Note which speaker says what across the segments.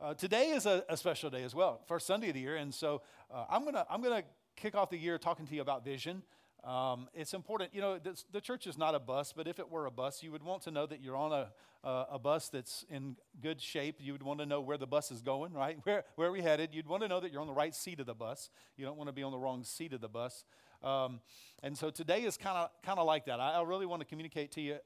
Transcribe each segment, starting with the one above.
Speaker 1: uh, today is a, a, special day as well, first Sunday of the year. And so uh, I'm going to I'm gonna kick off the year talking to you about vision. Um, it's important, you know, this, the church is not a bus, but if it were a bus, you would want to know that you're on a, uh, a bus that's in good shape. You would want to know where the bus is going, right? Where, where are we headed? You'd want to know that you're on the right seat of the bus. You don't want to be on the wrong seat of the bus. Um, and so today is kind of kind of like that. I, I, really want to communicate to you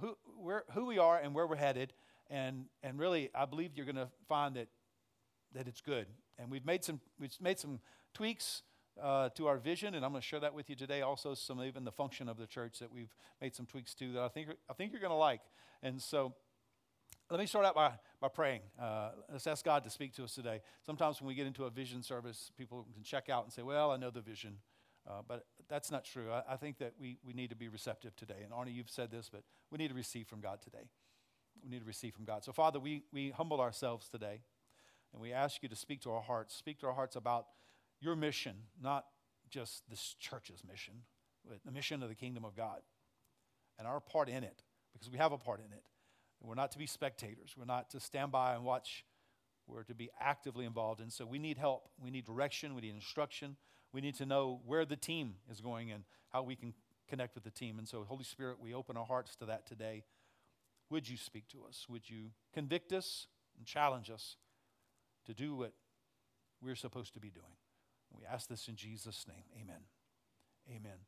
Speaker 1: who, where, who we are and where we're headed. And, and really, I believe you're going to find that, that it's good. And we've made some, we've made some tweaks uh, to our vision, and I'm going to share that with you today. Also, some even the function of the church that we've made some tweaks to that I think I think you're going to like. And so, let me start out by by praying. Uh, let's ask God to speak to us today. Sometimes when we get into a vision service, people can check out and say, "Well, I know the vision." Uh, but that's not true. I, I, think that we, we need to be receptive today. And Arnie, you've said this, but we need to receive from God today. We need to receive from God. So, Father, we, we humble ourselves today, and we ask you to speak to our hearts. Speak to our hearts about your mission, not just this church's mission, but the mission of the kingdom of God and our part in it, because we have a part in it. We're not to be spectators, we're not to stand by and watch, we're to be actively involved. And so we need help, we need direction, we need instruction, we need to know where the team is going and how we can connect with the team. And so, Holy Spirit, we open our hearts to that today. Would you speak to us? Would you convict us and challenge us to do what we're supposed to be doing? We ask this in Jesus' name. Amen. Amen.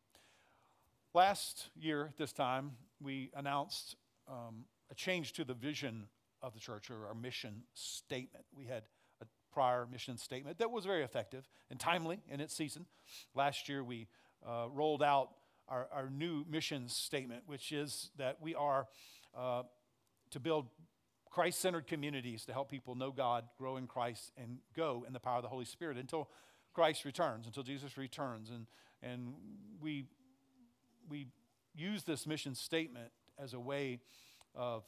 Speaker 1: Last year, at this time, we announced um, a change to the vision of the church or our mission statement. We had a prior mission statement that was very effective and timely in its season. Last year, we uh, rolled out our, our new mission statement, which is that we are uh, to build Christ centered communities to help people know God, grow in Christ, and go in the power of the Holy Spirit until Christ returns, until Jesus returns. And, and we, we use this mission statement as a way of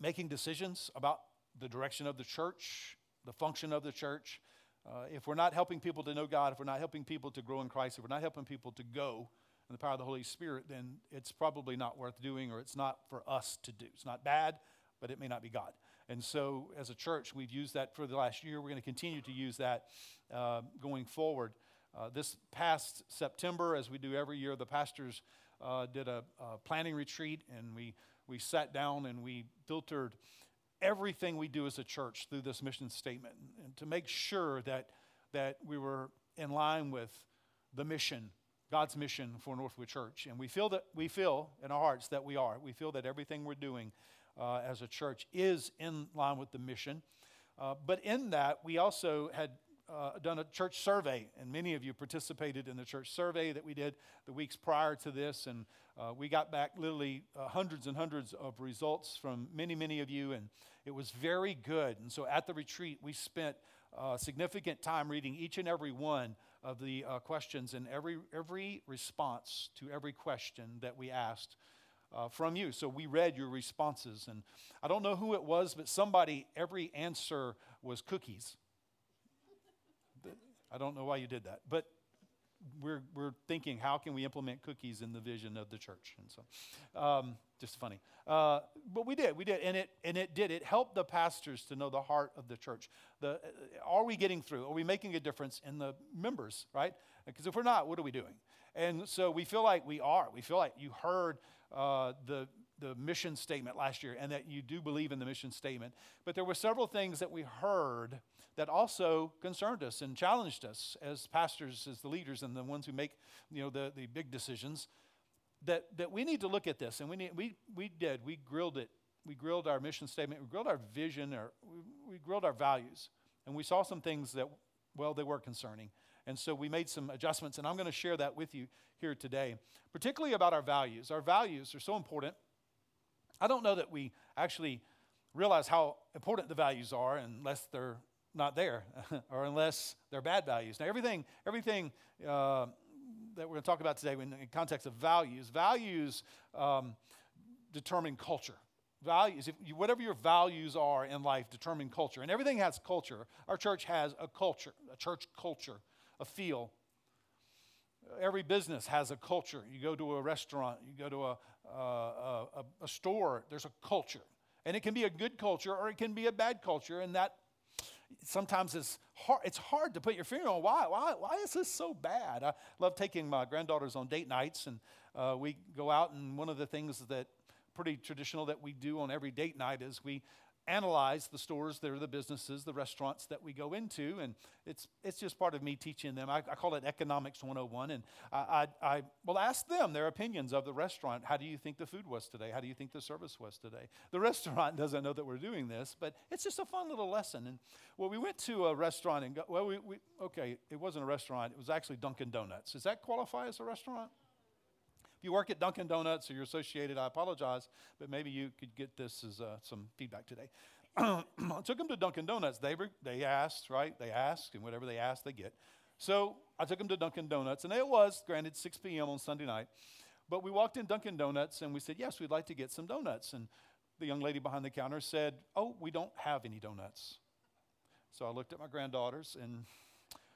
Speaker 1: making decisions about the direction of the church, the function of the church. Uh, if we're not helping people to know God, if we're not helping people to grow in Christ, if we're not helping people to go in the power of the Holy Spirit, then it's probably not worth doing or it's not for us to do. It's not bad, but it may not be God. And so, as a church, we've used that for the last year. We're going to continue to use that uh, going forward. Uh, this past September, as we do every year, the pastors uh, did a, a, planning retreat and we, we sat down and we filtered everything we do as a church through this mission statement and to make sure that, that we were in line with the mission God's mission for Northwood Church. And we feel that we feel in our hearts that we are. We feel that everything we're doing uh, as a church is in line with the mission. Uh, but in that, we also had uh, done a church survey, and many of you participated in the church survey that we did the weeks prior to this. And uh, we got back literally uh, hundreds and hundreds of results from many, many of you, and it was very good. And so at the retreat, we spent uh, significant time reading each and every one of the questions and every, every response to every question that we asked uh, from you. So we read your responses. And I don't know who it was, but somebody, every answer was cookies. I don't know why you did that. But we're, we're thinking, how can we implement cookies in the vision of the church? And so, um, just funny. Uh, but we did, we did, and it and it did. It helped the pastors to know the heart of the church. The uh, are we getting through? Are we making a difference in the members? Right? Because if we're not, what are we doing? And so we feel like we are. We feel like you heard uh, the, the mission statement last year and that you do believe in the mission statement. But there were several things that we heard that also concerned us and challenged us as pastors, as the leaders, and the ones who make you know, the, the big decisions. That, that we need to look at this, and we, need, we, we did. We grilled it. We grilled our mission statement. We grilled our vision. Our, we, we grilled our values. And we saw some things that, well, they were concerning. And so we made some adjustments, and I'm going to share that with you here today, particularly about our values. Our values are so important. I don't know that we actually realize how important the values are unless they're not there or unless they're bad values. Now, everything, everything uh, that we're going to talk about today in context of values, values um, determine culture. Values, if you, whatever your values are in life, determine culture. And everything has culture. Our church has a culture, a church culture a feel. Every business has a culture. You go to a restaurant, you go to a, a, a, a store, there's a culture. And it can be a good culture or it can be a bad culture, and that sometimes it's hard, it's hard to put your finger on why, why, why is this so bad? I love taking my granddaughters on date nights, and uh, we go out, and one of the things that pretty traditional that we do on every date night is we analyze the stores, they're the businesses, the restaurants that we go into, and it's, it's just part of me teaching them. I, I call it Economics 101, and I, I, I will ask them their opinions of the restaurant. How do you think the food was today? How do you think the service was today? The restaurant doesn't know that we're doing this, but it's just a fun little lesson. And well, we went to a restaurant, and go, well, we, we okay, it wasn't a restaurant, it was actually Dunkin' Donuts. Does that qualify as a restaurant? If you work at Dunkin' Donuts or you're associated, I apologize, but maybe you could get this as uh, some feedback today. I took them to Dunkin' Donuts. They, they asked, right? They asked, and whatever they ask, they get. So I took them to Dunkin' Donuts, and it was, granted, 6 p.m. on Sunday night. But we walked in Dunkin' Donuts, and we said, Yes, we'd like to get some donuts. And the young lady behind the counter said, Oh, we don't have any donuts. So I looked at my granddaughters, and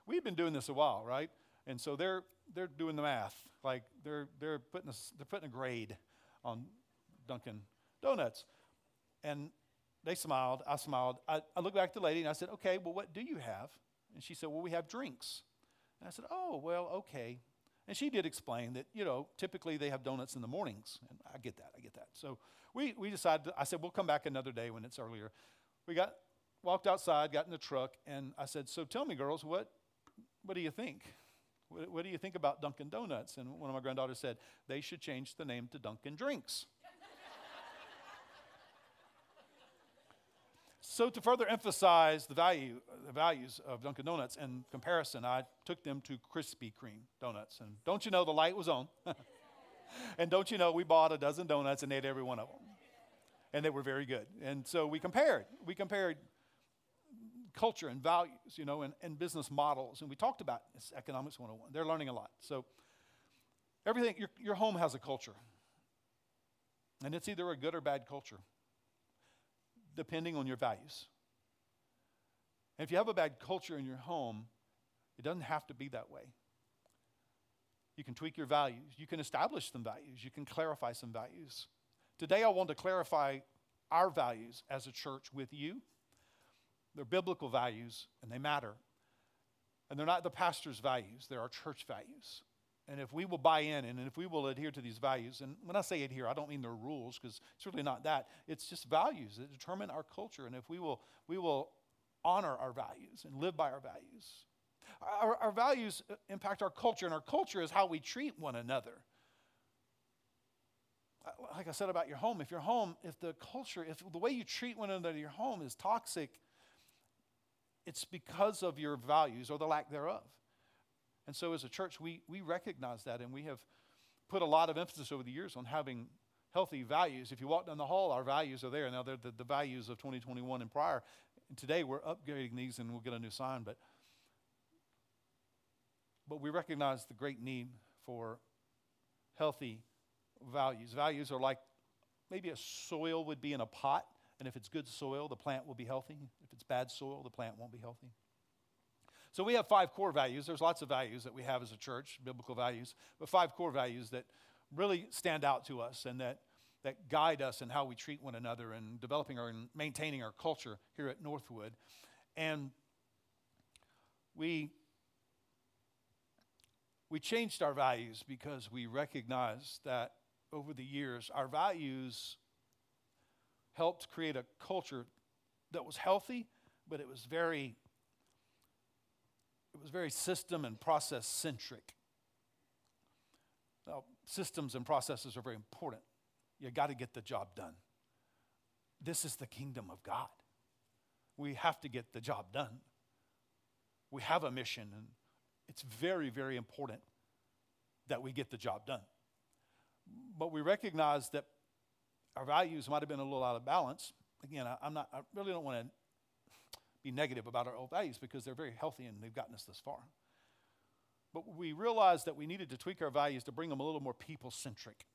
Speaker 1: we've been doing this a while, right? And so they're, they're doing the math. Like they're, they're, putting a, they're putting a grade on Dunkin' Donuts. And they smiled. I smiled. I, I looked back at the lady and I said, Okay, well, what do you have? And she said, Well, we have drinks. And I said, Oh, well, okay. And she did explain that, you know, typically they have donuts in the mornings. And I get that. I get that. So we, we decided, I said, We'll come back another day when it's earlier. We got, walked outside, got in the truck, and I said, So tell me, girls, what, what do you think? What, what do you think about Dunkin' Donuts? And one of my granddaughters said, they should change the name to Dunkin' Drinks. so to further emphasize the value, the values of Dunkin' Donuts in comparison, I took them to Krispy Kreme donuts. And don't you know the light was on? and don't you know we bought a dozen donuts and ate every one of them. And they were very good. And so we compared. We compared culture and values, you know, and, and business models. And we talked about this Economics 101. They're learning a lot. So everything, your, your home has a culture. And it's either a good or bad culture, depending on your values. And if you have a bad culture in your home, it doesn't have to be that way. You can tweak your values. You can establish some values. You can clarify some values. Today, I want to clarify our values as a church with you they're biblical values and they matter. And they're not the pastor's values, they're our church values. And if we will buy in and if we will adhere to these values, and when I say adhere, I don't mean they're rules because it's really not that. It's just values that determine our culture. And if we will, we will honor our values and live by our values. Our, our values uh, impact our culture, and our culture is how we treat one another. Uh, like I said about your home, if your home, if the culture, if the way you treat one another in your home is toxic, it's because of your values or the lack thereof. And so, as a church, we, we recognize that and we have put a lot of emphasis over the years on having healthy values. If you walk down the hall, our values are there. Now, they're the, the values of 2021 and prior. And today, we're upgrading these and we'll get a new sign. But, but we recognize the great need for healthy values. Values are like maybe a soil would be in a pot. And if it's good soil, the plant will be healthy. If it's bad soil, the plant won't be healthy. So we have five core values. There's lots of values that we have as a church, biblical values, but five core values that really stand out to us and that, that guide us in how we treat one another and developing our, and maintaining our culture here at Northwood. And we, we changed our values because we recognized that over the years, our values helped create a culture that was healthy, but it was very it was very system and process centric. Now, systems and processes are very important. You got to get the job done. This is the kingdom of God. We have to get the job done. We have a mission, and it's very, very important that we get the job done. But we recognize that our values might have been a little out of balance. Again, I, am not, I really don't want to be negative about our old values because they're very healthy and they've gotten us this far. But we realized that we needed to tweak our values to bring them a little more people centric,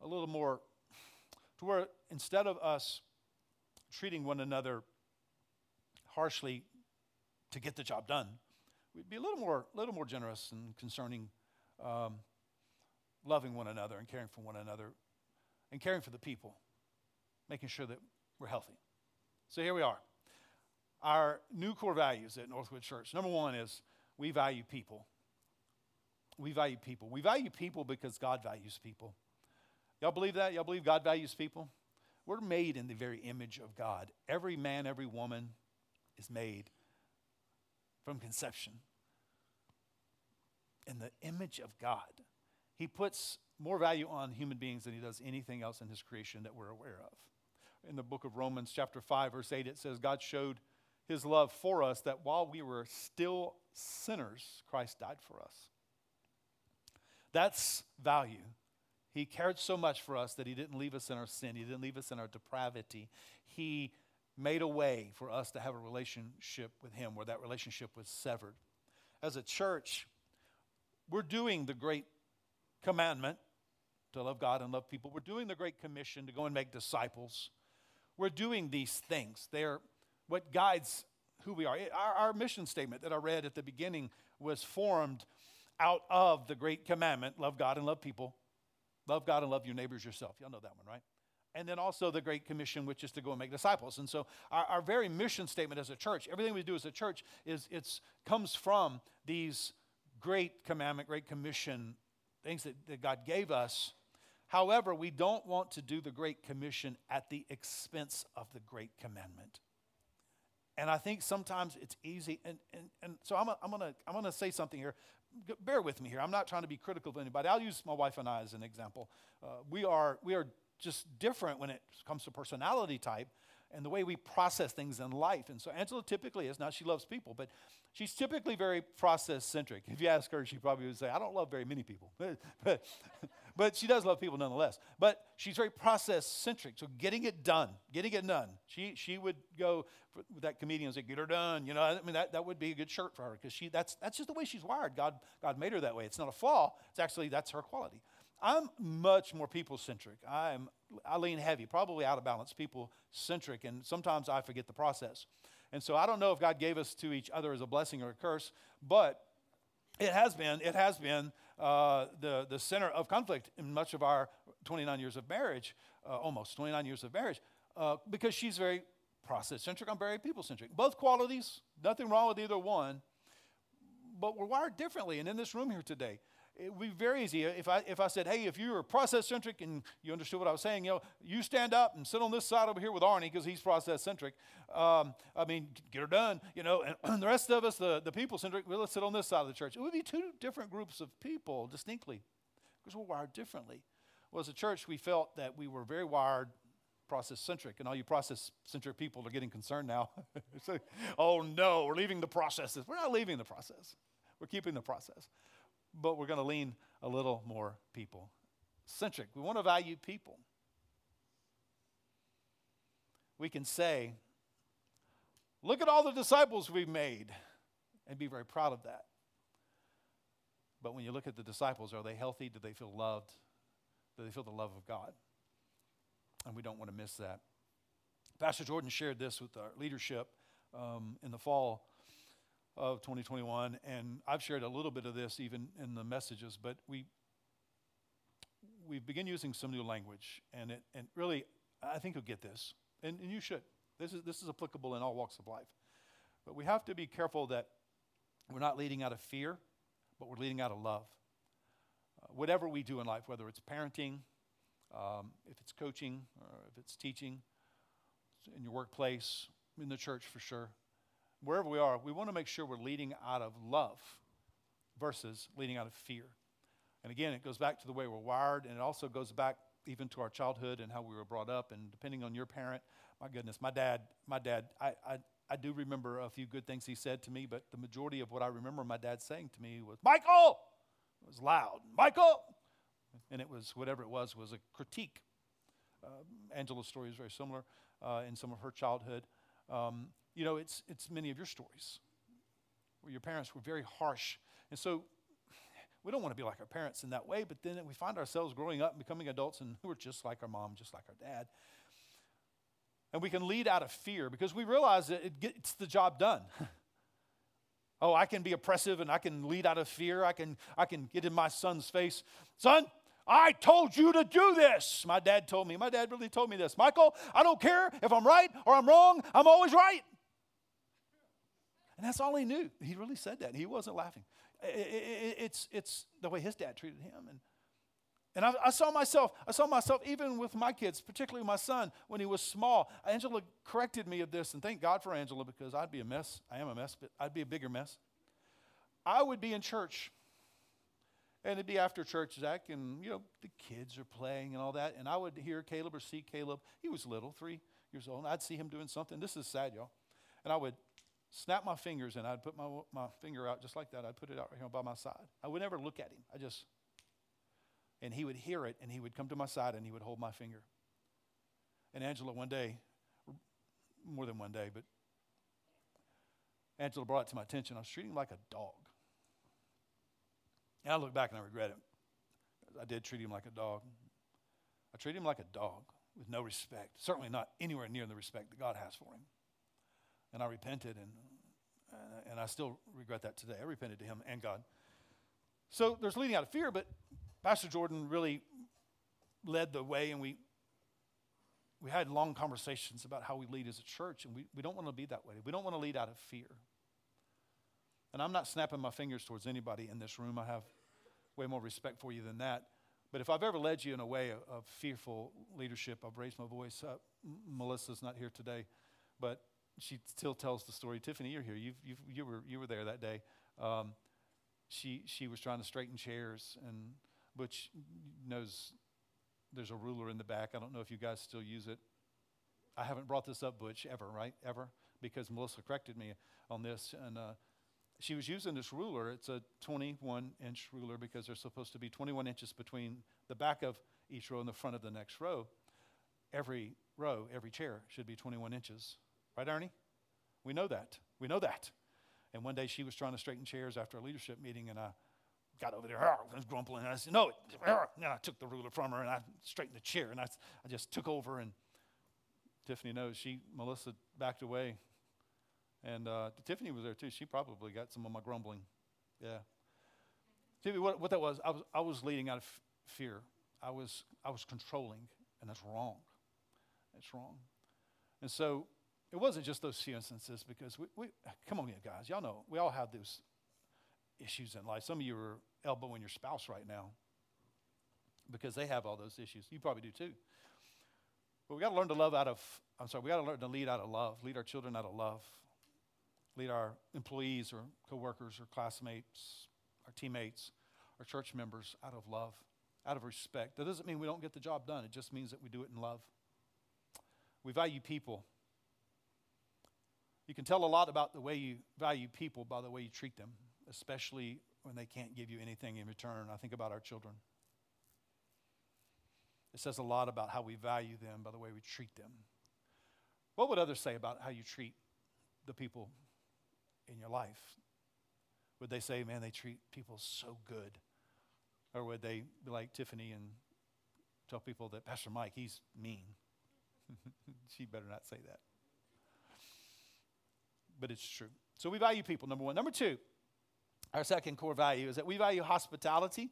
Speaker 1: a little more to where instead of us treating one another harshly to get the job done, we'd be a little more, little more generous and concerning um, loving one another and caring for one another and caring for the people. making sure that we're healthy. So here we are. Our new core values at Northwood Church. Number one is we value people. We value people. We value people because God values people. Y'all believe that? Y'all believe God values people? We're made in the very image of God. Every man, every woman is made from conception in the image of God. He puts more value on human beings than he does anything else in his creation that we're aware of. In the book of Romans, chapter 5, verse 8, it says, God showed his love for us that while we were still sinners, Christ died for us. That's value. He cared so much for us that he didn't leave us in our sin, he didn't leave us in our depravity. He made a way for us to have a relationship with him where that relationship was severed. As a church, we're doing the great commandment to love God and love people. We're doing the great commission to go and make disciples. We're doing these things. They're what guides who we are. Our, our, mission statement that I read at the beginning was formed out of the great commandment love God and love people. Love God and love your neighbors yourself. Y'all know that one, right? And then also the Great Commission, which is to go and make disciples. And so our, our very mission statement as a church, everything we do as a church, is it's comes from these great commandment, great commission, things that, that God gave us. However, we don't want to do the Great Commission at the expense of the Great Commandment. And I think sometimes it's easy. And, and, and so I'm, I'm going to I'm gonna say something here. Bear with me here. I'm not trying to be critical of anybody. I'll use my wife and I as an example. Uh, we, are, we are just different when it comes to personality type and the way we process things in life. And so Angela typically is, now she loves people, but she's typically very process centric. If you ask her, she probably would say, I don't love very many people. but, but she does love people nonetheless. But she's very process centric. So getting it done, getting it done. She, she would go with that comedian and say, get her done. You know, I mean, that, that would be a good shirt for her because she, that's, that's just the way she's wired. God, God made her that way. It's not a flaw. It's actually, that's her quality. I'm much more people centric. I'm, I lean heavy, probably out of balance, people centric, and sometimes I forget the process. And so I don't know if God gave us to each other as a blessing or a curse, but it has been, it has been uh, the, the center of conflict in much of our 29 years of marriage, uh, almost 29 years of marriage, uh, because she's very process centric, I'm very people centric. Both qualities, nothing wrong with either one, but we're wired differently. And in this room here today, it would be very easy if I, if I said, hey, if you were process centric and you understood what I was saying, you know, you stand up and sit on this side over here with Arnie because he's process centric. Um, I mean, get her done, you know, and, and the rest of us, the, the people centric, well, let's sit on this side of the church. It would be two different groups of people distinctly because we're wired differently. Well, as a church, we felt that we were very wired process centric, and all you process centric people are getting concerned now. so, oh no, we're leaving the processes. We're not leaving the process, we're keeping the process but we're going to lean a little more people centric. We want to value people. We can say, look at all the disciples we've made, and be very proud of that. But when you look at the disciples, are they healthy? Do they feel loved? Do they feel the love of God? And we don't want to miss that. Pastor Jordan shared this with our leadership um, in the fall of 2021, and I've shared a little bit of this even in the messages, but we we begin using some new language, and it and really I think you'll get this, and, and you should. This is this is applicable in all walks of life, but we have to be careful that we're not leading out of fear, but we're leading out of love. Uh, whatever we do in life, whether it's parenting, um, if it's coaching, or if it's teaching, in your workplace, in the church for sure wherever we are, we want to make sure we're leading out of love versus leading out of fear. And again, it goes back to the way we're wired, and it also goes back even to our childhood and how we were brought up. And depending on your parent, my goodness, my dad, my dad, I, I, I do remember a few good things he said to me, but the majority of what I remember my dad saying to me was, Michael! It was loud, Michael! And it was, whatever it was, was a critique. Uh, Angela's story is very similar uh, in some of her childhood. Um, you know, it's, it's many of your stories where your parents were very harsh. And so we don't want to be like our parents in that way, but then we find ourselves growing up and becoming adults and we're just like our mom, just like our dad. And we can lead out of fear because we realize that it gets the job done. oh, I can be oppressive and I can lead out of fear. I can, I can get in my son's face. Son, I told you to do this. My dad told me. My dad really told me this. Michael, I don't care if I'm right or I'm wrong, I'm always right. And that's all he knew. He really said that. He wasn't laughing. It's, it's the way his dad treated him. And, and I, I, saw myself, I saw myself even with my kids, particularly my son, when he was small. Angela corrected me of this, and thank God for Angela because I'd be a mess. I am a mess, but I'd be a bigger mess. I would be in church, and it'd be after church, Zach, and you know the kids are playing and all that, and I would hear Caleb or see Caleb. He was little, three years old, and I'd see him doing something. This is sad, y'all. And I would snap my fingers and I'd put my, my finger out just like that. I'd put it out right here by my side. I would never look at him. I just, and he would hear it and he would come to my side and he would hold my finger. And Angela, one day, more than one day, but Angela brought it to my attention. I was treating him like a dog. And I look back and I regret it. I did treat him like a dog. I treated him like a dog with no respect, certainly not anywhere near the respect that God has for him and I repented, and, uh, and I still regret that today. I repented to him and God. So there's leading out of fear, but Pastor Jordan really led the way, and we, we had long conversations about how we lead as a church, and we, we don't want to be that way. We don't want to lead out of fear. And I'm not snapping my fingers towards anybody in this room. I have way more respect for you than that. But if I've ever led you in a way of, of fearful leadership, I've raised my voice up. Melissa's not here today, but she still tells the story. Tiffany, you're here. You've, you you were, you were there that day. Um, she, she was trying to straighten chairs, and Butch knows there's a ruler in the back. I don't know if you guys still use it. I haven't brought this up, Butch, ever, right? Ever? Because Melissa corrected me on this. And uh, she was using this ruler. It's a 21 inch ruler because there's supposed to be 21 inches between the back of each row and the front of the next row. Every row, every chair should be 21 inches. Right, Ernie? We know that. We know that. And one day she was trying to straighten chairs after a leadership meeting, and I got over there, I was grumbling, and I said, No. And I took the ruler from her, and I straightened the chair, and I, I just took over. And Tiffany knows she, Melissa backed away. And uh, Tiffany was there too. She probably got some of my grumbling. Yeah. See, what, what that was, I was, I was leading out of f- fear. I was, I was controlling, and that's wrong. That's wrong. And so it wasn't just those few instances because we, we come on, guys, y'all know we all have those issues in life. Some of you are elbowing your spouse right now because they have all those issues. You probably do too. But we got to learn to love out of, I'm sorry, we got to learn to lead out of love, lead our children out of love, lead our employees or coworkers or classmates, our teammates, our church members out of love, out of respect. That doesn't mean we don't get the job done, it just means that we do it in love. We value people you can tell a lot about the way you value people by the way you treat them, especially when they can't give you anything in return. I think about our children. It says a lot about how we value them by the way we treat them. What would others say about how you treat the people in your life? Would they say, man, they treat people so good? Or would they be like Tiffany and tell people that Pastor Mike, he's mean? she better not say that but it's true. So we value people, number one. Number two, our second core value is that we value hospitality.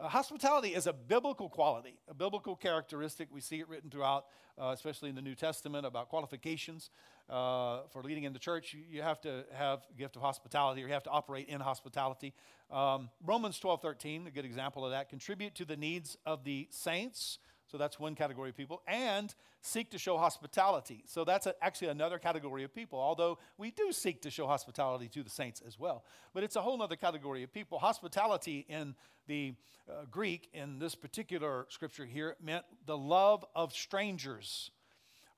Speaker 1: Uh, hospitality is a biblical quality, a biblical characteristic. We see it written throughout, uh, especially in the New Testament, about qualifications uh, for leading in the church. You, you, have to have gift of hospitality, or you have to operate in hospitality. Um, Romans 12, 13, a good example of that. Contribute to the needs of the saints so that's one category of people. And seek to show hospitality. So that's a, actually another category of people, although we do seek to show hospitality to the saints as well. But it's a whole other category of people. Hospitality in the uh, Greek, in this particular scripture here, meant the love of strangers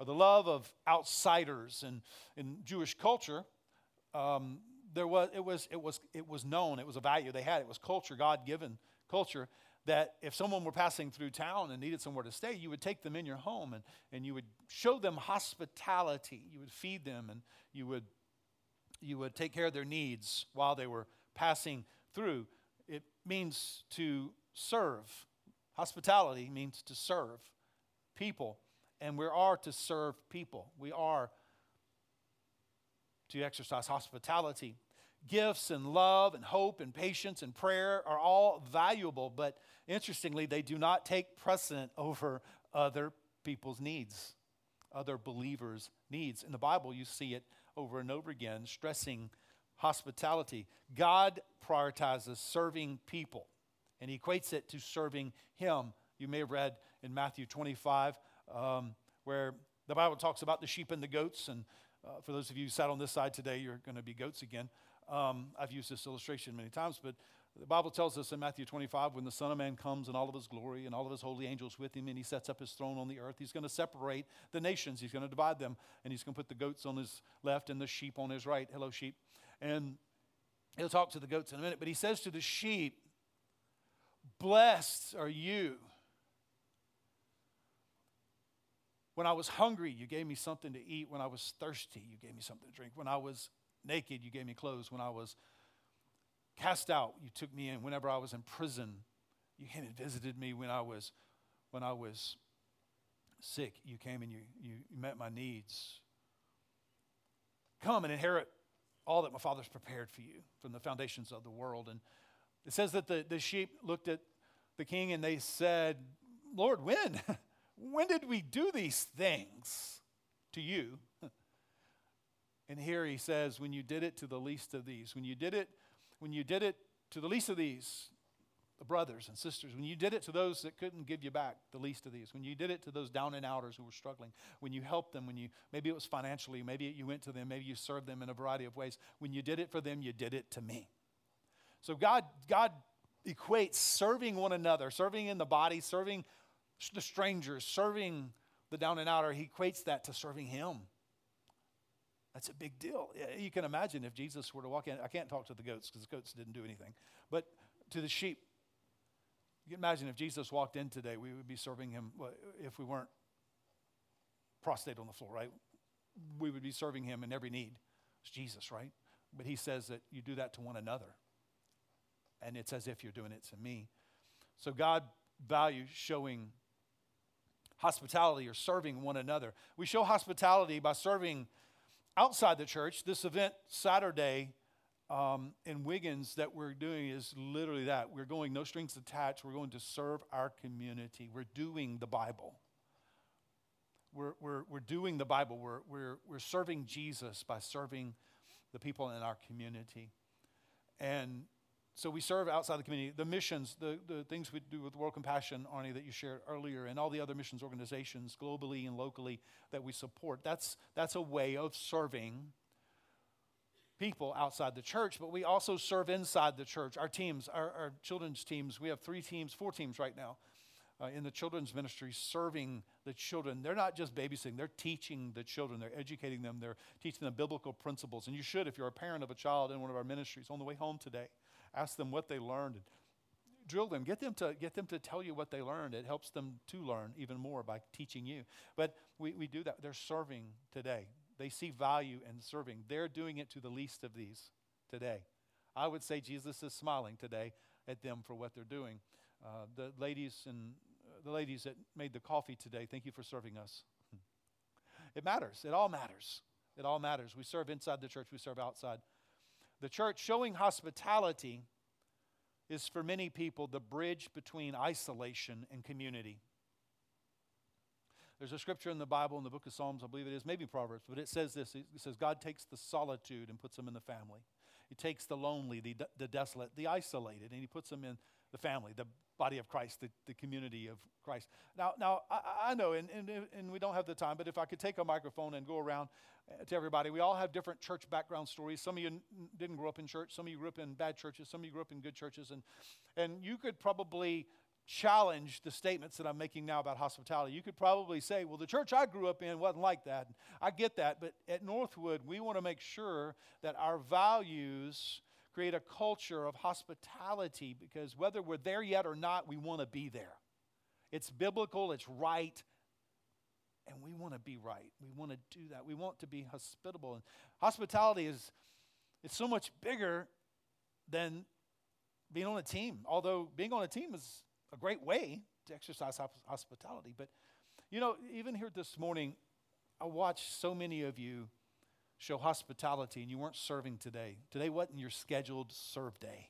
Speaker 1: or the love of outsiders. And in Jewish culture, um, there was, it, was, it, was, it was known, it was a value they had, it was culture, God given culture that if someone were passing through town and needed somewhere to stay, you would take them in your home and, and you would show them hospitality. You would feed them and you would, you would take care of their needs while they were passing through. It means to serve. Hospitality means to serve people, and we are to serve people. We are to exercise hospitality. Gifts and love and hope and patience and prayer are all valuable, but interestingly, they do not take precedent over other people's needs, other believers' needs. In the Bible, you see it over and over again, stressing hospitality. God prioritizes serving people, and He equates it to serving Him. You may have read in Matthew 25, um, where the Bible talks about the sheep and the goats. And uh, for those of you who sat on this side today, you're going to be goats again. Um, I've used this illustration many times, but the Bible tells us in Matthew 25 when the Son of Man comes in all of his glory and all of his holy angels with him and he sets up his throne on the earth, he's going to separate the nations. He's going to divide them and he's going to put the goats on his left and the sheep on his right. Hello, sheep. And he'll talk to the goats in a minute, but he says to the sheep, Blessed are you. When I was hungry, you gave me something to eat. When I was thirsty, you gave me something to drink. When I was naked, you gave me clothes. When I was cast out, you took me in. Whenever I was in prison, you came and visited me. When I was, when I was sick, you came and you, you met my needs. Come and inherit all that my father's prepared for you from the foundations of the world. And it says that the, the sheep looked at the king and they said, Lord, when? when did we do these things to you? And here he says, when you did it to the least of these, when you did it when you did it to the least of these, the brothers and sisters, when you did it to those that couldn't give you back, the least of these, when you did it to those down and outers who were struggling, when you helped them, when you maybe it was financially, maybe you went to them, maybe you served them in a variety of ways. When you did it for them, you did it to me. So God, God equates serving one another, serving in the body, serving the strangers, serving the down and outer, he equates that to serving him. That's a big deal. You can imagine if Jesus were to walk in. I can't talk to the goats because the goats didn't do anything, but to the sheep. You can imagine if Jesus walked in today, we would be serving him if we weren't prostrate on the floor, right? We would be serving him in every need. It's Jesus, right? But he says that you do that to one another. And it's as if you're doing it to me. So God values showing hospitality or serving one another. We show hospitality by serving outside the church, this event Saturday um, in Wiggins that we're doing is literally that. We're going no strings attached. We're going to serve our community. We're doing the Bible. We're, we're, we're doing the Bible. We're, we're, we're serving Jesus by serving the people in our community. And so we serve outside the community. The missions, the, the things we do with World Compassion, Arnie, that you shared earlier, and all the other missions organizations globally and locally that we support, that's, that's a way of serving people outside the church, but we also serve inside the church. Our teams, our, our children's teams, we have three teams, four teams right now uh, in the children's ministry serving the children. They're not just babysitting, they're teaching the children, they're educating them, they're teaching them biblical principles. And you should, if you're a parent of a child in one of our ministries, on the way home today ask them what they learned. Drill them. Get them to get them to tell you what they learned. It helps them to learn even more by teaching you. But we, we do that. They're serving today. They see value in serving. They're doing it to the least of these today. I would say jesus is smiling today at them for what they're doing. Uh, the ladies and uh, the ladies that made the coffee today thank you for serving us. It matters. It all matters. It all matters. We serve inside the church. We serve outside the church showing hospitality is for many people the bridge between isolation and community. There's a scripture in the Bible, in the book of Psalms, I believe it is, maybe Proverbs, but it says this it says, God takes the solitude and puts them in the family. He takes the lonely, the, the desolate, the isolated, and He puts them in the family, the body of Christ, the, the community of Christ. Now, now I, I know, and, and, and we don't have the time, but if I could take a microphone and go around uh, to everybody, we all have different church background stories. Some of you didn't grow up in church, some of you grew up in bad churches, some of you grew up in good churches, and, and you could probably challenge the statements that I'm making now about hospitality. You could probably say, well, the church I grew up in wasn't like that. I get that, but at Northwood, we want to make sure that our values create a culture of hospitality because whether we're there yet or not, we want to be there. It's biblical, it's right, and we want to be right. We want to do that. We want to be hospitable. And hospitality is it's so much bigger than being on a team. Although being on a team is a great way to exercise hospitality, but you know, even here this morning, I watched so many of you show hospitality and you weren't serving today. Today wasn't your scheduled serve day.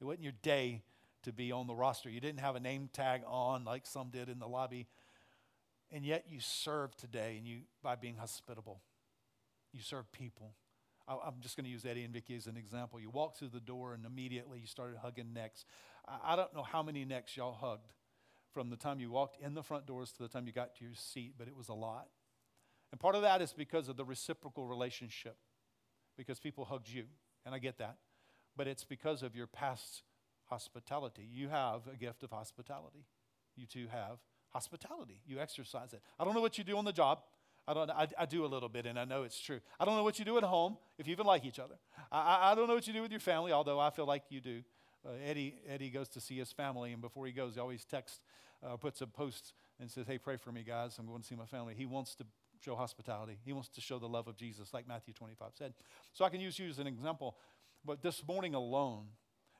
Speaker 1: It wasn't your day to be on the roster. You didn't have a name tag on like some did in the lobby. And yet you serve today and you by being hospitable. You serve people. I, I'm just going to use Eddie and Vicky as an example. You walk through the door and immediately you started hugging necks. I, I don't know how many necks y'all hugged from the time you walked in the front doors to the time you got to your seat, but it was a lot. And part of that is because of the reciprocal relationship, because people hugged you, and I get that. But it's because of your past hospitality. You have a gift of hospitality. You too have hospitality. You exercise it. I don't know what you do on the job. I don't. I, I do a little bit, and I know it's true. I don't know what you do at home if you even like each other. I, I don't know what you do with your family, although I feel like you do. Uh, Eddie Eddie goes to see his family, and before he goes, he always texts, uh, puts a post, and says, "Hey, pray for me, guys. I'm going to see my family." He wants to show hospitality. He wants to show the love of Jesus, like Matthew 25 said. So I can use you as an example. But this morning alone,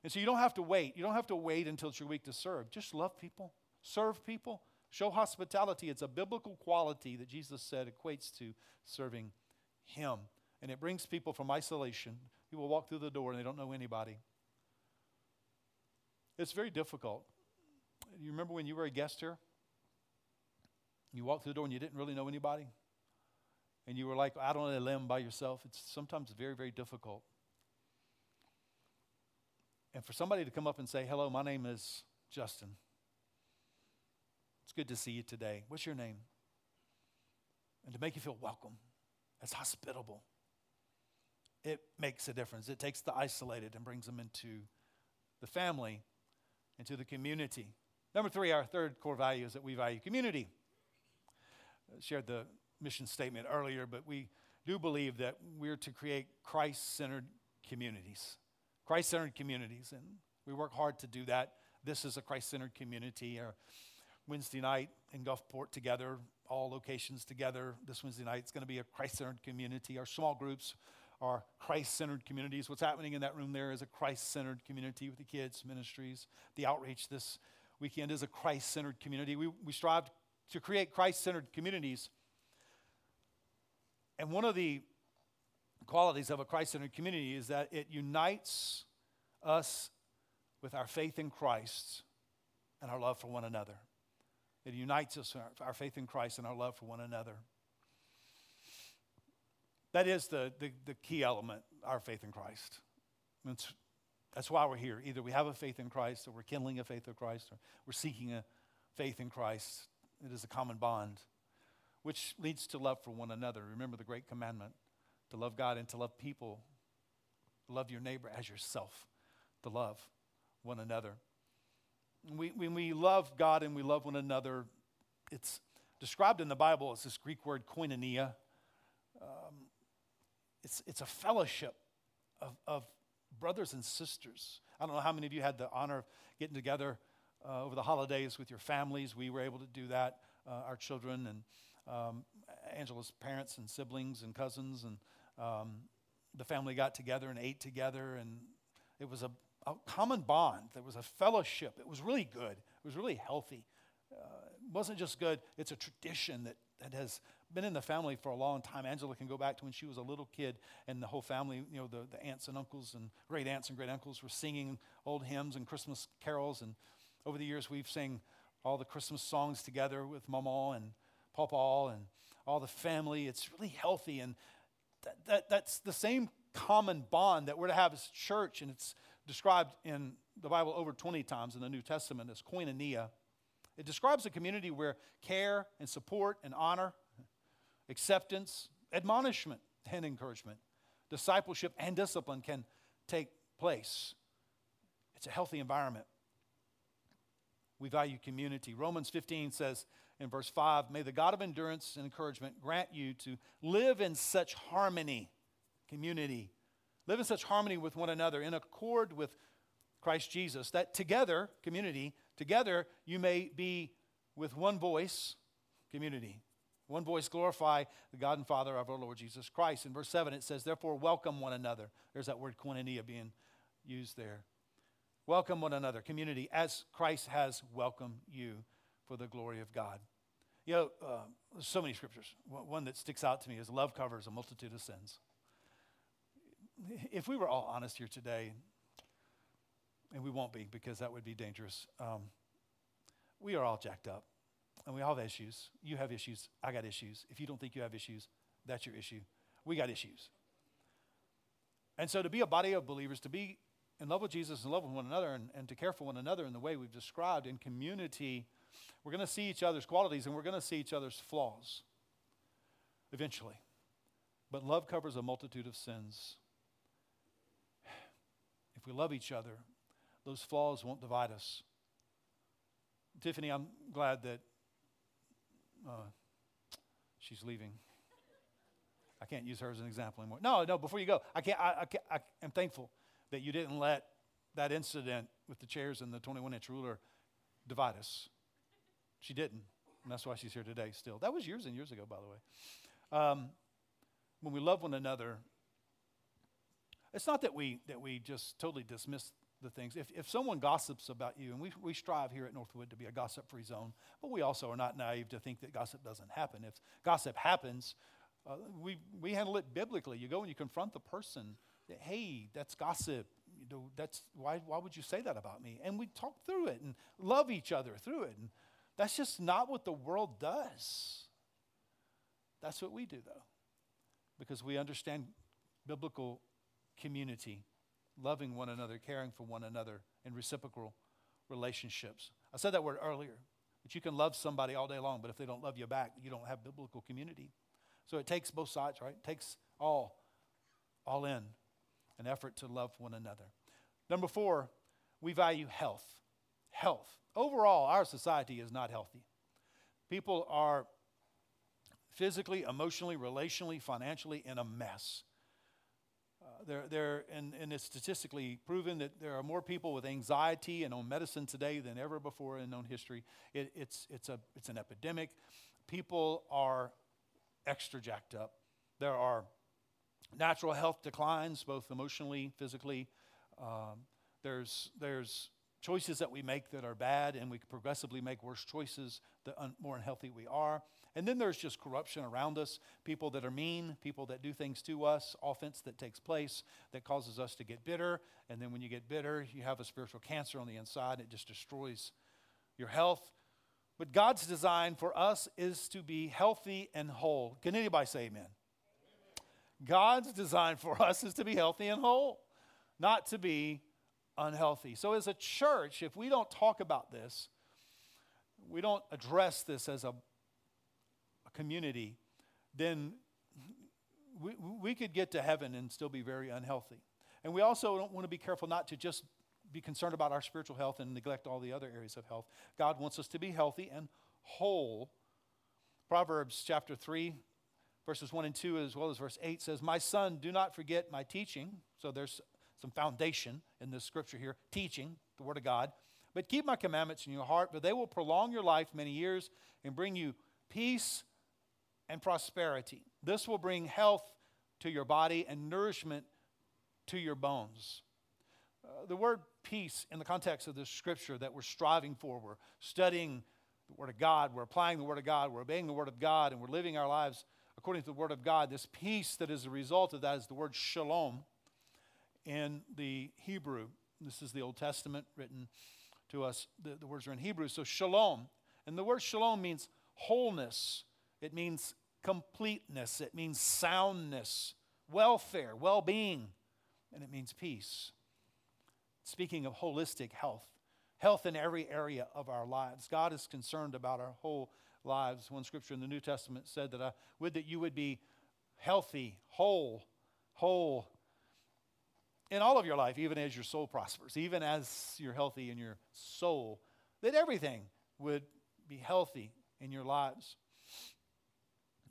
Speaker 1: and so you don't have to wait. You don't have to wait until it's your week to serve. Just love people, serve people, show hospitality. It's a biblical quality that Jesus said equates to serving Him. And it brings people from isolation. People walk through the door and they don't know anybody. It's very difficult. You remember when you were a guest here? You walked through the door and you didn't really know anybody? And you were like out on a limb by yourself, it's sometimes very, very difficult. And for somebody to come up and say, Hello, my name is Justin. It's good to see you today. What's your name? And to make you feel welcome, as hospitable. It makes a difference. It takes the isolated and brings them into the family, into the community. Number three, our third core value is that we value community. I shared the mission statement earlier, but we do believe that we're to create Christ centered communities. Christ centered communities, and we work hard to do that. This is a Christ centered community. Our Wednesday night in Gulfport together, all locations together. This Wednesday night, it's going to be a Christ centered community. Our small groups are Christ centered communities. What's happening in that room there is a Christ centered community with the kids' ministries. The outreach this weekend is a Christ centered community. We, we strive to create Christ centered communities and one of the qualities of a Christ centered community is that it unites us with our faith in Christ and our love for one another. It unites us, our, our faith in Christ and our love for one another. That is the, the, the key element, our faith in Christ. It's, that's why we're here. Either we have a faith in Christ, or we're kindling a faith in Christ, or we're seeking a faith in Christ. It is a common bond which leads to love for one another. Remember the great commandment to love God and to love people, love your neighbor as yourself, to love one another. We, when we love God and we love one another, it's described in the Bible as this Greek word koinonia. Um, it's, it's a fellowship of, of brothers and sisters. I don't know how many of you had the honor of getting together uh, over the holidays with your families. We were able to do that, uh, our children and um, Angela's parents and siblings and cousins, and um, the family got together and ate together, and it was a, a, common bond. There was a fellowship. It was really good. It was really healthy. Uh, it wasn't just good, it's a tradition that, that has been in the family for a long time. Angela can go back to when she was a little kid, and the whole family, you know, the, the aunts and uncles and great aunts and great uncles were singing old hymns and Christmas carols. And over the years, we've sang all the Christmas songs together with Mama and Papa and all the family. It's really healthy. And that, that, that's the same common bond that we're to have as church. And it's described in the Bible over 20 times in the New Testament as koinonia. It describes a community where care and support and honor, acceptance, admonishment and encouragement, discipleship and discipline can take place. It's a healthy environment. We value community. Romans 15 says, in verse 5 May the God of endurance and encouragement grant you to live in such harmony, community, live in such harmony with one another, in accord with Christ Jesus, that together, community, together you may be with one voice, community. One voice glorify the God and Father of our Lord Jesus Christ. In verse 7, it says, Therefore, welcome one another. There's that word koinonia being used there. Welcome one another, community, as Christ has welcomed you for the glory of God. You know, uh, there's so many scriptures. One that sticks out to me is love covers a multitude of sins. if we were all honest here today, and we won't be because that would be dangerous, um, we are all jacked up and we all have issues. You have issues. I got issues. If you don't think you have issues, that's your issue. We got issues. And so to be a body of believers, to be in love with Jesus and love with one another and, and to care for one another in the way we've described in community, we're going to see each other's qualities and we're going to see each other's flaws eventually. But love covers a multitude of sins. If we love each other, those flaws won't divide us. Tiffany, I'm glad that uh, she's leaving. I can't use her as an example anymore. No, no, before you go, I, can't, I, I, can't, I am thankful that you didn't let that incident with the chairs and the 21 inch ruler divide us. She didn't. And that's why she's here today still. That was years and years ago, by the way. Um, when we love one another, it's not that we, that we just totally dismiss the things. If, if someone gossips about you, and we, we strive here at Northwood to be a gossip free zone, but we also are not naive to think that gossip doesn't happen. If gossip happens, uh, we, we handle it biblically. You go and you confront the person, hey, that's gossip. You know, that's, why, why would you say that about me? And we talk through it and love each other through it. And that's just not what the world does. That's what we do, though, because we understand biblical community loving one another, caring for one another in reciprocal relationships. I said that word earlier, but you can love somebody all day long, but if they don't love you back, you don't have biblical community. So it takes both sides, right? It takes all, all in, an effort to love one another. Number four, we value health. Health. Overall, our society is not healthy. People are physically, emotionally, relationally, financially in a mess there, there, and, and it's statistically proven that there are more people with anxiety and on medicine today than ever before in known history. It, it's, it's, a, it's an epidemic. People are extra jacked up. There are natural health declines, both emotionally, physically. Um, there's, there's choices that we make that are bad, and we progressively make worse choices the un- more unhealthy we are. And then there's just corruption around us people that are mean, people that do things to us, offense that takes place that causes us to get bitter. And then when you get bitter, you have a spiritual cancer on the inside, it just destroys your health. But God's design for us is to be healthy and whole. Can anybody say amen? amen? God's design for us is to be healthy and whole, not to be unhealthy. So, as a church, if we don't talk about this, we don't address this as a community, then we, we could get to heaven and still be very unhealthy. And we also don't want to be careful not to just be concerned about our spiritual health and neglect all the other areas of health. God wants us to be healthy and whole. Proverbs chapter 3, verses 1 and 2, as well as verse 8 says, My son, do not forget my teaching. So there's some foundation in this scripture here teaching, the Word of God. But keep my commandments in your heart, for they will prolong your life many years and bring you peace and prosperity. This will bring health to your body and nourishment to your bones. Uh, the word peace, in the context of this scripture that we're striving for, we're studying the Word of God, we're applying the Word of God, we're obeying the Word of God, and we're living our lives according to the Word of God. This peace that is a result of that is the word shalom in the Hebrew. This is the Old Testament written to us. The, the words are in Hebrew. So shalom. And the word shalom means wholeness, it means completeness, it means soundness, welfare, well being, and it means peace. Speaking of holistic health, health in every area of our lives. God is concerned about our whole lives. One scripture in the New Testament said that I would that you would be healthy, whole, whole in all of your life, even as your soul prospers, even as you're healthy in your soul, that everything would be healthy in your lives.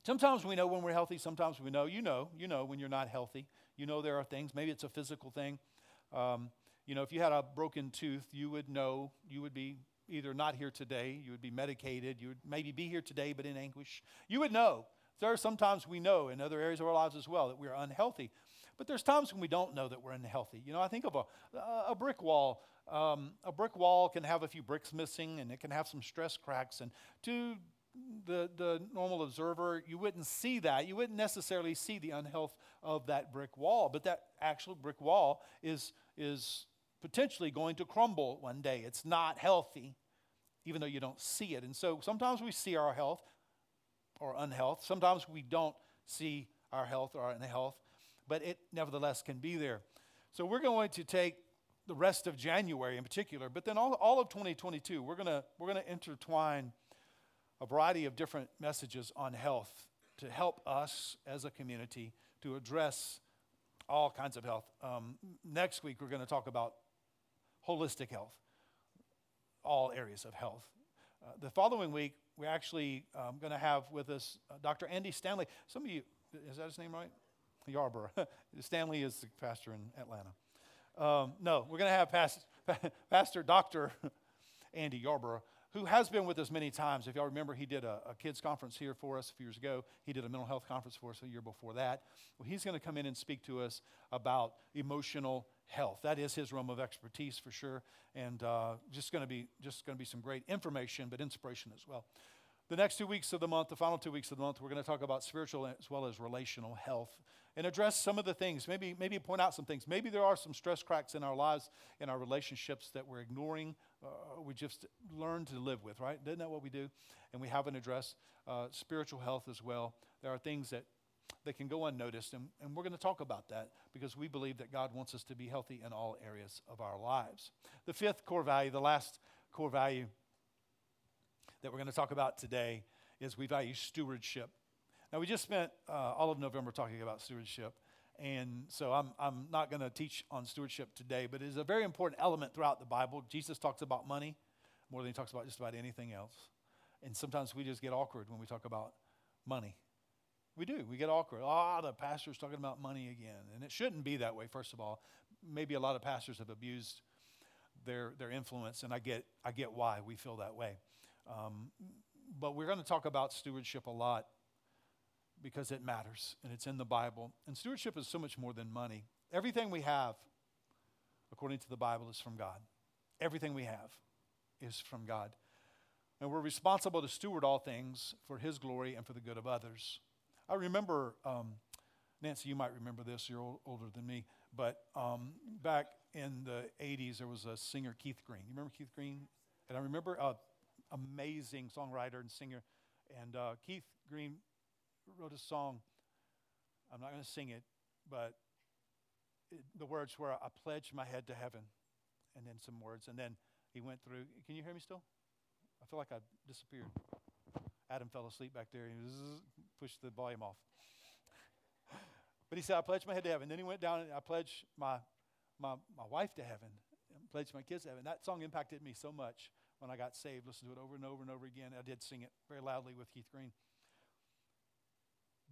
Speaker 1: Sometimes we know when we're healthy, sometimes we know, you know, you know when you're not healthy. You know there are things, maybe it's a physical thing. Um, you know, if you had a broken tooth, you would know you would be either not here today, you would be medicated, you would maybe be here today but in anguish. You would know. There are sometimes we know in other areas of our lives as well that we are unhealthy. But there's times when we don't know that we're unhealthy. You know, I think of a, a brick wall. Um, a brick wall can have a few bricks missing and it can have some stress cracks. And to the, the normal observer, you wouldn't see that. You wouldn't necessarily see the unhealth of that brick wall, but that actual brick wall is, is potentially going to crumble one day. It's not healthy, even though you don't see it. And so sometimes we see our health or unhealth, sometimes we don't see our health or unhealth, but it nevertheless can be there. So we're going to take the rest of January in particular, but then all, all of 2022, we're going we're going to intertwine a variety of different messages on health to help us as a community to address all kinds of health. Um, next week, we're going to talk about holistic health, all areas of health. Uh, the following week, we're actually um, going to have with us uh, Dr. Andy Stanley. Some of you, is that his name right? Yarborough. Stanley is the pastor in Atlanta. Um, no, we're going to have Pastor, pastor Dr. Andy Yarborough who has been with us many times. If y'all remember, he did a, a, kids conference here for us a few years ago. He did a mental health conference for us a year before that. Well, he's going to come in and speak to us about emotional health. That is his realm of expertise for sure, and uh, just going to be just going to be some great information, but inspiration as well. The next two weeks of the month, the final two weeks of the month, we're going to talk about spiritual as well as relational health and address some of the things. Maybe, maybe point out some things. Maybe there are some stress cracks in our lives, in our relationships that we're ignoring. Uh, we just learn to live with, right? Isn't that what we do? And we haven't addressed uh, spiritual health as well. There are things that, that can go unnoticed, and, and we're going to talk about that because we believe that God wants us to be healthy in all areas of our lives. The fifth core value, the last core value that we're going to talk about today is we value stewardship. Now, we just spent uh, all of November talking about stewardship, and so I'm, I'm not going to teach on stewardship today, but it is a very important element throughout the Bible. Jesus talks about money more than he talks about just about anything else. And sometimes we just get awkward when we talk about money. We do. We get awkward. Ah, oh, the pastor's talking about money again. And it shouldn't be that way, first of all. Maybe a lot of pastors have abused their, their influence, and I get, I get why we feel that way. Um, but we're going to talk about stewardship a lot because it matters and it's in the Bible. And stewardship is so much more than money. Everything we have, according to the Bible, is from God. Everything we have is from God. And we're responsible to steward all things for His glory and for the good of others. I remember, um, Nancy, you might remember this, you're old, older than me, but um, back in the 80s, there was a singer, Keith Green. You remember Keith Green? And I remember uh, amazing songwriter and singer. And uh, Keith Green wrote a song. I'm not going to sing it, but it, the words were, I pledge my head to heaven, and then some words. And then he went through. Can you hear me still? I feel like I disappeared. Adam fell asleep back there. He pushed the volume off. but he said, I pledge my head to heaven. Then he went down and I pledged my, my, my wife to heaven, and pledged my kids to heaven. That song impacted me so much when I got saved, listened to it over and over and over again. I did sing it very loudly with Keith Green.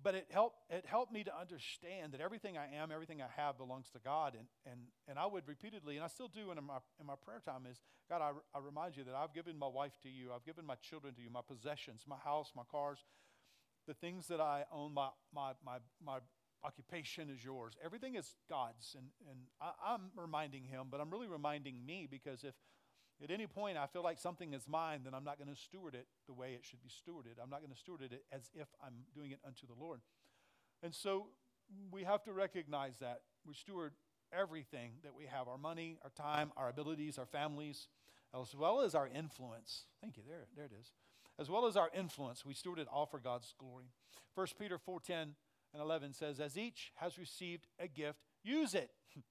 Speaker 1: But it helped, it helped me to understand that everything I am, everything I have belongs to God. And, and, and I would repeatedly, and I still do in my, in my prayer time, is God, I, I remind you that I've given my wife to you, I've given my children to you, my possessions, my house, my cars, the things that I own, my, my, my, my occupation is yours. Everything is God's. And, and I, I'm reminding him, but I'm really reminding me because if at any point I feel like something is mine, then I'm not going to steward it the way it should be stewarded. I'm not going to steward it as if I'm doing it unto the Lord. And so we have to recognize that. We steward everything that we have our money, our time, our abilities, our families, as well as our influence. Thank you. There, there it is. As well as our influence, we steward it all for God's glory. 1 Peter 4:10 and 11 says, As each has received a gift, use it.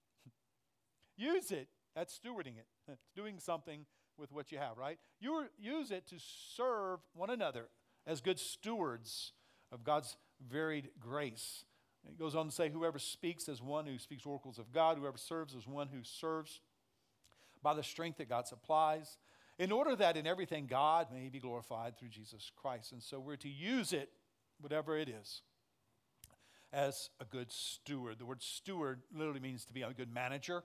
Speaker 1: use it. That's stewarding it. It's doing something with what you have, right? You use it to serve one another as good stewards of God's varied grace. It goes on to say, Whoever speaks as one who speaks oracles of God, whoever serves as one who serves by the strength that God supplies, in order that in everything God may be glorified through Jesus Christ. And so we're to use it, whatever it is, as a good steward. The word steward literally means to be a good manager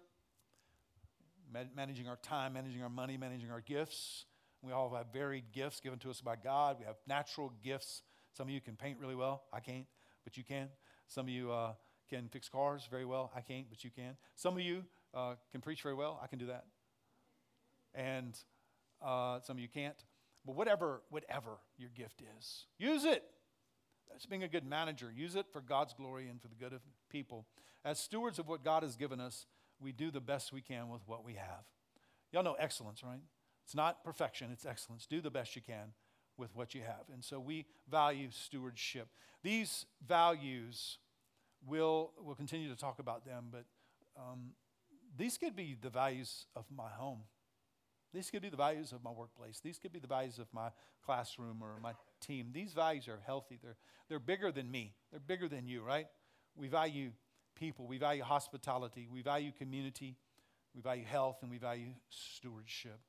Speaker 1: managing our time, managing our money, managing our gifts. We all have varied gifts given to us by God. We have natural gifts. Some of you can paint really well. I can't, but you can. Some of you uh, can fix cars very well. I can't, but you can. Some of you uh, can preach very well. I can do that. And uh, some of you can't. But whatever, whatever your gift is, use it. That's being a good manager. Use it for God's glory and for the good of people. As stewards of what God has given us, we do the best we can with what we have. Y'all know excellence, right? It's not perfection, it's excellence. Do the best you can with what you have. And so we value stewardship. These values, we'll, we'll continue to talk about them, but um, these could be the values of my home. These could be the values of my workplace. These could be the values of my classroom or my team. These values are healthy. They're, they're bigger than me, they're bigger than you, right? We value people, we value hospitality, we value community, we value health, and we value stewardship.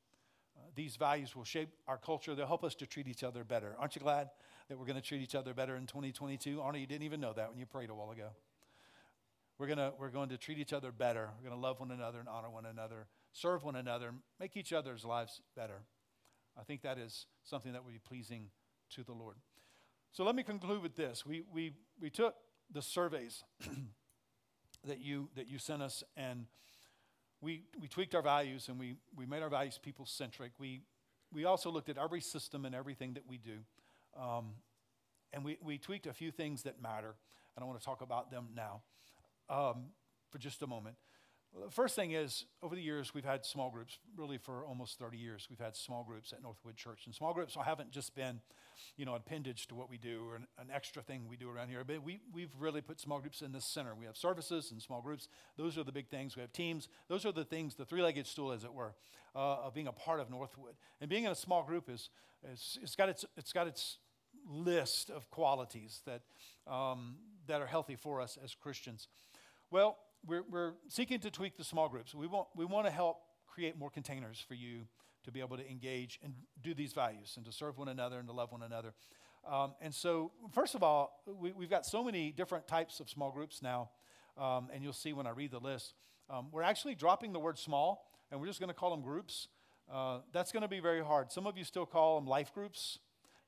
Speaker 1: Uh, these values will shape our culture. They'll help us to treat each other better. Aren't you glad that we're going to treat each other better in 2022? Arnie, you didn't even know that when you prayed a while ago. We're, gonna, we're going to treat each other better. We're going to love one another and honor one another, serve one another, make each other's lives better. I think that is something that would be pleasing to the Lord. So let me conclude with this. We, we, we took the surveys that, you, that you sent us and we, we tweaked our values and we, we made our values people centric. We, we also looked at every system and everything that we do. Um, and we, we tweaked a few things that matter, and I want to talk about them now um, for just a moment. The first thing is, over the years, we've had small groups, really for almost 30 years, we've had small groups at Northwood Church. And small groups haven't just been, you know, appendage to what we do or an, an, extra thing we do around here, but we, we've really put small groups in the center. We have services and small groups. Those are the big things. We have teams. Those are the things, the three legged stool, as it were, uh, of being a part of Northwood. And being in a small group is, is it's, got its, it's got its list of qualities that, um, that are healthy for us as Christians. Well, we're, we're seeking to tweak the small groups. We want, we want to help create more containers for you to be able to engage and do these values and to serve one another and to love one another. Um, and so, first of all, we, have got so many different types of small groups now, um, and you'll see when I read the list. Um, we're actually dropping the word small, and we're just going to call them groups. Uh, that's going to be very hard. Some of you still call them life groups,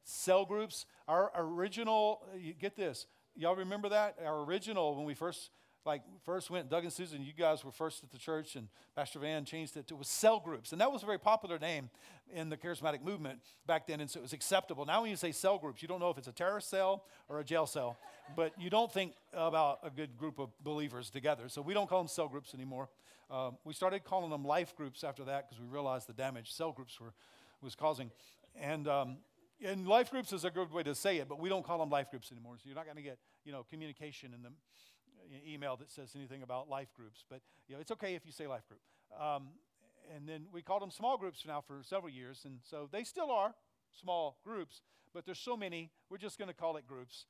Speaker 1: cell groups. Our original, get this, y'all remember that? Our original, when we first like first went, Doug and Susan, you guys were first at the church, and Pastor Van changed it to was cell groups. And that was a very popular name in the charismatic movement back then, and so it was acceptable. Now, when you say cell groups, you don't know if it's a terrorist cell or a jail cell, but you don't think about a good group of believers together. So we don't call them cell groups anymore. Um, we started calling them life groups after that because we realized the damage cell groups were was causing. And um, and life groups is a good way to say it, but we don't call them life groups anymore. So you're not going to get you know communication in them email that says anything about life groups, but you know, it's okay if you say life group. Um, and then we called them small groups now for several years, and so they still are small groups, but there's so many, we're just going to call it groups.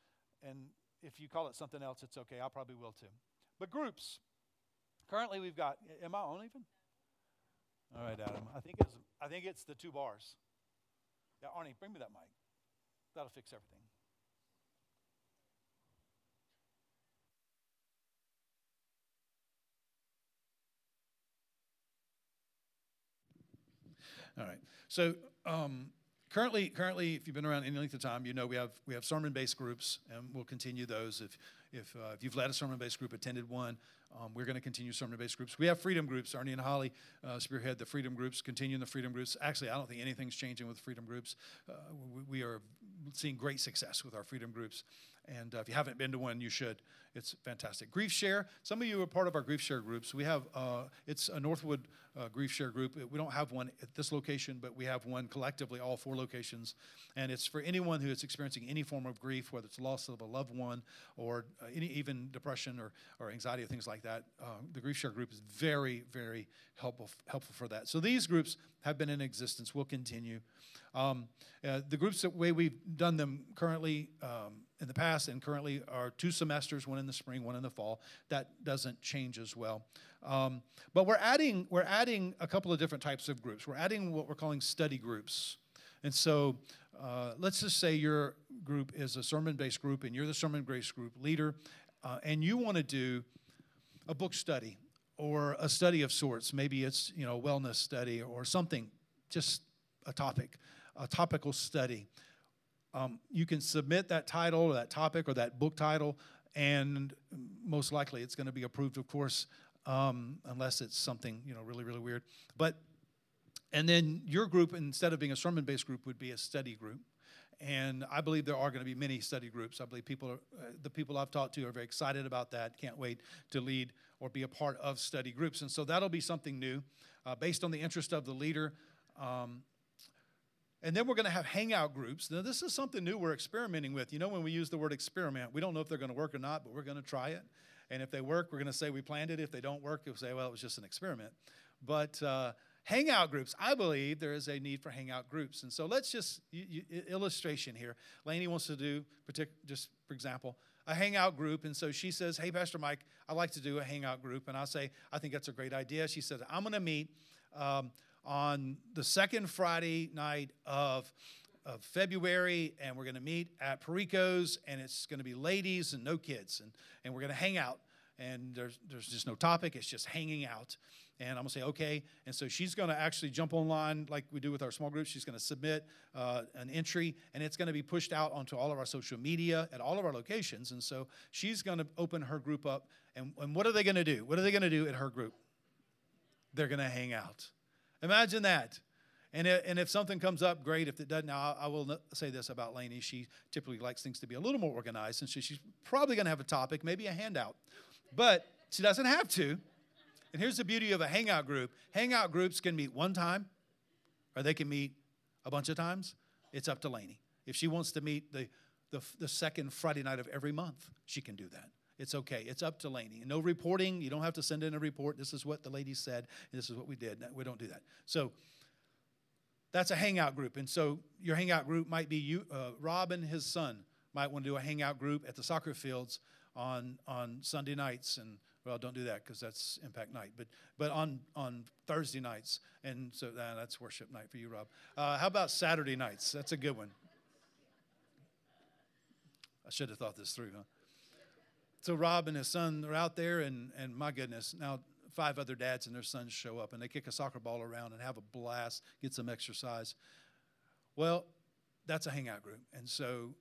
Speaker 1: And if you call it something else, it's okay. I probably will too. But groups. Currently, we've got. Am I on even? All right, Adam. I think it's. I think it's the two bars. Yeah, Arnie, bring me that mic. That'll fix everything. All right. So um, currently, currently, if you've been around any length of time, you know we have we have sermon-based groups, and we'll continue those. If if uh, if you've led a sermon-based group, attended one, um, we're going to continue sermon-based groups. We have freedom groups. Arnie and Holly uh, spearhead the freedom groups, continue the freedom groups. Actually, I don't think anything's changing with freedom groups. Uh, we, we, are seeing great success with our freedom groups. And uh, if you haven't been to one, you should. It's fantastic. Grief Share. Some of you are part of our Grief Share groups. We have uh, it's a Northwood uh, Grief Share group. We don't have one at this location, but we have one collectively, all four locations, and it's for anyone who is experiencing any form of grief, whether it's loss of a loved one or uh, any even depression or, or anxiety or things like that. Uh, the Grief Share group is very very helpful helpful for that. So these groups have been in existence. Will continue. Um, uh, the groups the way we've done them currently. Um, in the past and currently are two semesters, one in the spring, one in the fall. That doesn't change as well. Um, but we're adding, we're adding a couple of different types of groups. We're adding what we're calling study groups. And so uh, let's just say your group is a sermon based group and you're the sermon based group leader, uh, and you want to do a book study or a study of sorts. Maybe it's you know a wellness study or something, just a topic, a topical study um, you can submit that title or that topic or that book title, and most likely it's going to be approved, of course, um, unless it's something you know really really weird. But
Speaker 2: And then your group, instead of being a sermon based group, would be a study group. And I believe there are going to be many study groups. I believe people, are, uh, the people I've talked to, are very excited about that. Can't wait to lead or be a part of study groups. And so that'll be something new, uh, based on the interest of the leader. Um, and then we're going to have hangout groups. Now, this is something new we're experimenting with. You know, when we use the word experiment, we don't know if they're going to work or not, but we're going to try it. And if they work, we're going to say we planned it. If they don't work, we'll say, well, it was just an experiment. But uh, hangout groups, I believe there is a need for hangout groups. And so let's just, you, you, illustration here. Lainey wants to do, just for example, a hangout group. And so she says, hey, Pastor Mike, I'd like to do a hangout group. And I say, I think that's a great idea. She says, I'm going to meet um, on the second Friday night of of February, and we're going to meet at Perico's, and it's going to be ladies and no kids, and, and we're going to hang out. And there's, there's just no topic, it's just hanging out. And I'm going to say, okay. And so she's going to actually jump online like we do with our small groups. She's going to submit uh, an entry, and it's going to be pushed out onto all of our social media at all of our locations. And so she's going to open her group up. And, and what are they going to do? What are they going to do at her group? They're going to hang out. Imagine that. And, and if something comes up, great. If it doesn't, now I will say this about Lainey. She typically likes things to be a little more organized, and so she's probably going to have a topic, maybe a handout. But she doesn't have to. And here's the beauty of a hangout group hangout groups can meet one time, or they can meet a bunch of times. It's up to Lainey. If she wants to meet the, the, the second Friday night of every month, she can do that. It's okay. It's up to Lainey. No reporting. You don't have to send in a report. This is what the lady said. this is what we did. We don't do that. So that's a hangout group. And so your hangout group might be you, uh, Rob and his son might want to do a hangout group at the soccer fields on, on Sunday nights. And well, don't do that because that's impact night. But but on on Thursday nights, and so uh, that's worship night for you, Rob. Uh, how about Saturday nights? That's a good one. I should have thought this through, huh? So Rob and his son are out there, and and my goodness, now five other dads and their sons show up and they kick a soccer ball around and have a blast, get some exercise. Well, that's a hangout group. And so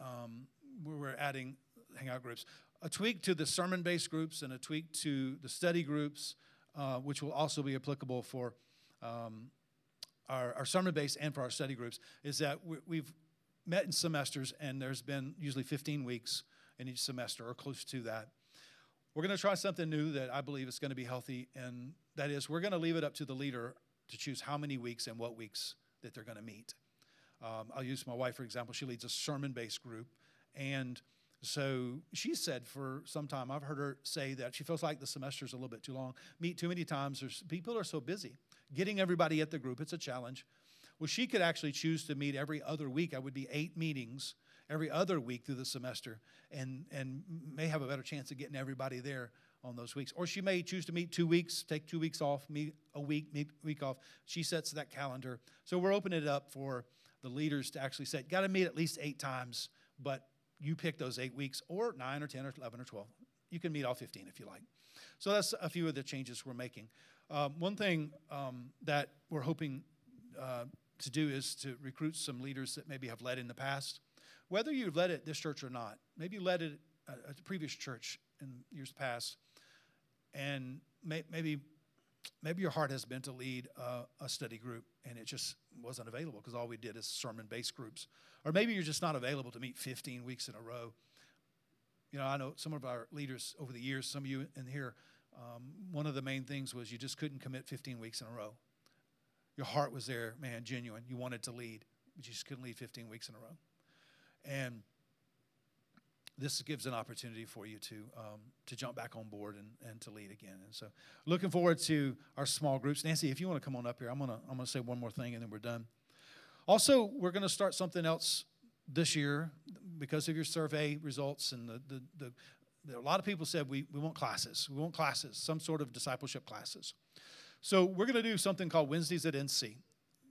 Speaker 2: um, we're adding hangout groups. A tweak to the sermon based groups and a tweak to the study groups, uh, which will also be applicable for um, our, our sermon based and for our study groups, is that we, have met in semesters and there's been usually 15 weeks in each semester or close to that. We're going to try something new that I believe is going to be healthy, and that is we're going to leave it up to the leader to choose how many weeks and what weeks that they're going to meet. Um, I'll use my wife, for example. She leads a sermon based group. And so she said for some time, I've heard her say that she feels like the semester's a little bit too long, meet too many times. There's, people are so busy. Getting everybody at the group, it's a challenge. Well, she could actually choose to meet every other week. I would be eight meetings every other week through the semester and, and may have a better chance of getting everybody there on those weeks. Or she may choose to meet two weeks, take two weeks off, meet a week, meet week off. She sets that calendar. So we're opening it up for the leaders to actually say, got to meet at least eight times, but you pick those eight weeks, or nine or 10 or 11 or 12. You can meet all 15 if you like. So that's a few of the changes we're making. Um, one thing um, that we're hoping uh, to do is to recruit some leaders that maybe have led in the past whether you've led it this church or not, maybe you led it at a previous church in years past, and may, maybe maybe your heart has been to lead a, a study group and it just wasn't available because all we did is sermon based groups. Or maybe you're just not available to meet 15 weeks in a row. You know, I know some of our leaders over the years, some of you in here, um, one of the main things was you just couldn't commit 15 weeks in a row. Your heart was there, man, genuine. You wanted to lead, but you just couldn't lead 15 weeks in a row. And this gives an opportunity for you to, um, to jump back on board and, and to lead again. And so, looking forward to our small groups. Nancy, if you want to come on up here, I'm to I'm gonna say one more thing and then we're done. Also, we're to start something else this year because of your survey results and the, the, the a lot of people said we, we want classes. We want classes, some sort of discipleship classes. So, we're going to do something called Wednesdays at NC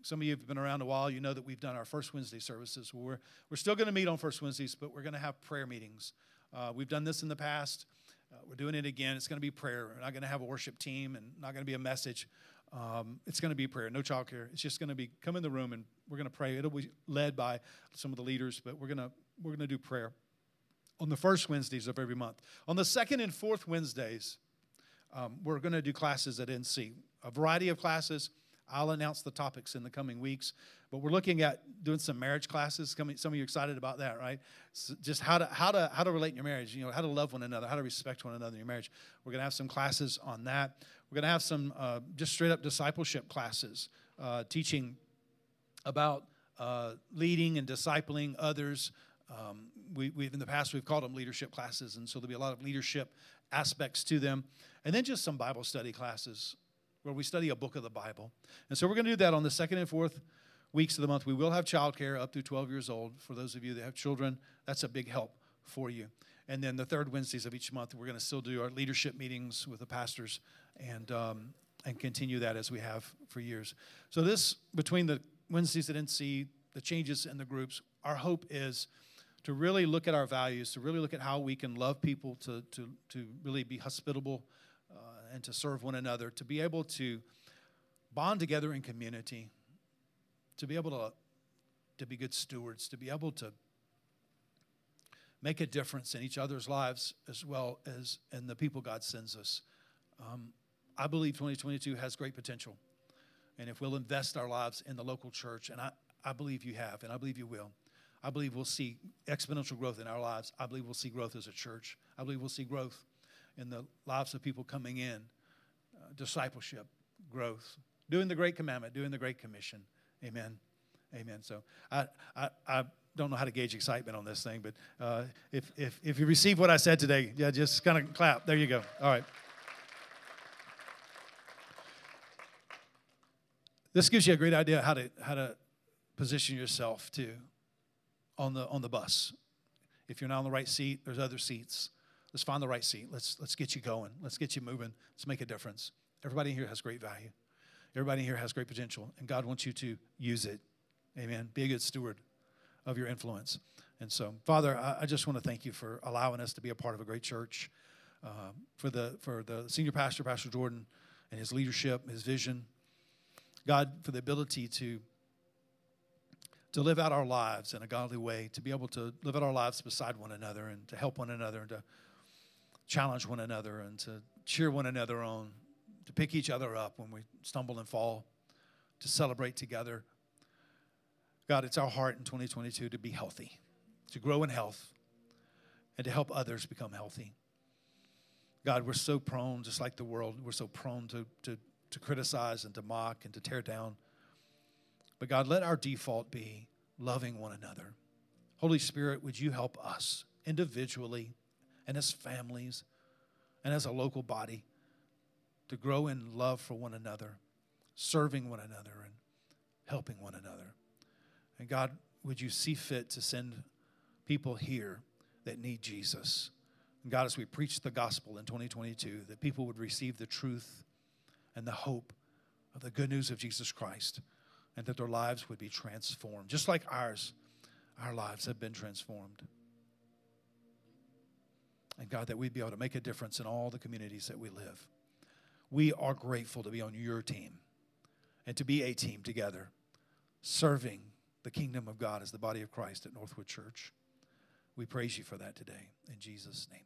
Speaker 2: some of you have been around a while, you know that we've done our first Wednesday services. We're, we're still going to meet on first Wednesdays, but we're going to have prayer meetings. Uh, we've done this in the past. Uh, we're doing it again. It's going to be prayer. We're not going to have a worship team and not going to be a message. Um, it's going to be prayer, no childcare. It's just going to be come in the room and we're going to pray. It'll be led by some of the leaders, but we're going to we're going to do prayer on the first Wednesdays of every month. On the second and fourth Wednesdays, um, we're going to do classes at NC, a variety of classes. I'll announce the topics in the coming weeks. But we're looking at doing some marriage classes. Coming, some of you are excited about that, right? So just how to how to how to relate in your marriage. You know, how to love one another, how to respect one another in your marriage. We're going to have some classes on that. We're going to have some uh, just straight up discipleship classes, uh, teaching about uh, leading and discipling others. Um, we, we, in the past, we've called them leadership classes, and so there'll be a lot of leadership aspects to them. And then just some Bible study classes where we study a book of the Bible. And so we're going to do that on the second and fourth weeks of the month. We will have childcare up to 12 years old. For those of you that have children, that's a big help for you. And then the third Wednesdays of each month, we're going to still do our leadership meetings with the pastors and, um, and continue that as we have for years. So, this, between the Wednesdays at NC, the changes in the groups, our hope is to really look at our values, to really look at how we can love people, to, to, to really be hospitable and to serve one another, to be able to bond together in community, to be able to, to be good stewards, to be able to make a difference in each other's lives as well as in the people God sends us. Um, I believe 2022 has great potential. And if we'll invest our lives in the local church, and I, I believe you have, and I believe you will, I believe we'll see exponential growth in our lives. I believe we'll see growth as a church. I believe we'll see growth in the lives of people coming in, uh, discipleship, growth, doing the Great Commandment, doing the Great Commission. Amen. Amen. So I, I, I don't know how to gauge excitement on this thing, but uh, if, if, if you receive what I said today, yeah, just kind of clap. There you go. All right. This gives you a great idea how to, how to position yourself too on the, on the bus. If you're not on the right seat, there's other seats. Let's find the right seat. Let's, let's get you going. Let's get you moving. Let's make a difference. Everybody here has great value. Everybody here has great potential, and God wants you to use it. Amen. Be a good steward of your influence. And so, Father, I, I just want to thank you for allowing us to be a part of a great church, uh, for, the, for the senior pastor, Pastor Jordan, and his leadership, his vision. God, for the ability to to live out our lives in a godly way, to be able to live out our lives beside one another and to help one another and to challenge one another and to cheer one another on, to pick each other up when we stumble and fall, to celebrate together. God, it's our heart in 2022 to be healthy, to grow in health, and to help others become healthy. God, we're so prone, just like the world, we're so prone to, to, to criticize and to mock and to tear down. But God, let our default be loving one another. Holy Spirit, would you help us individually and as families and as a local body to grow in love for one another, serving one another, and helping one another? And God, would you see fit to send people here that need Jesus? And God, as we preach the gospel in 2022, that people would receive the truth and the hope of the good news of Jesus Christ and that their lives would be transformed, just like ours, our lives have been transformed. And God, that we'd be able to make a difference in all the communities that we live. We are grateful to be on your team and to be a team together, serving the kingdom of God as the body of Christ at Northwood Church. We praise you for that today. In Jesus' name.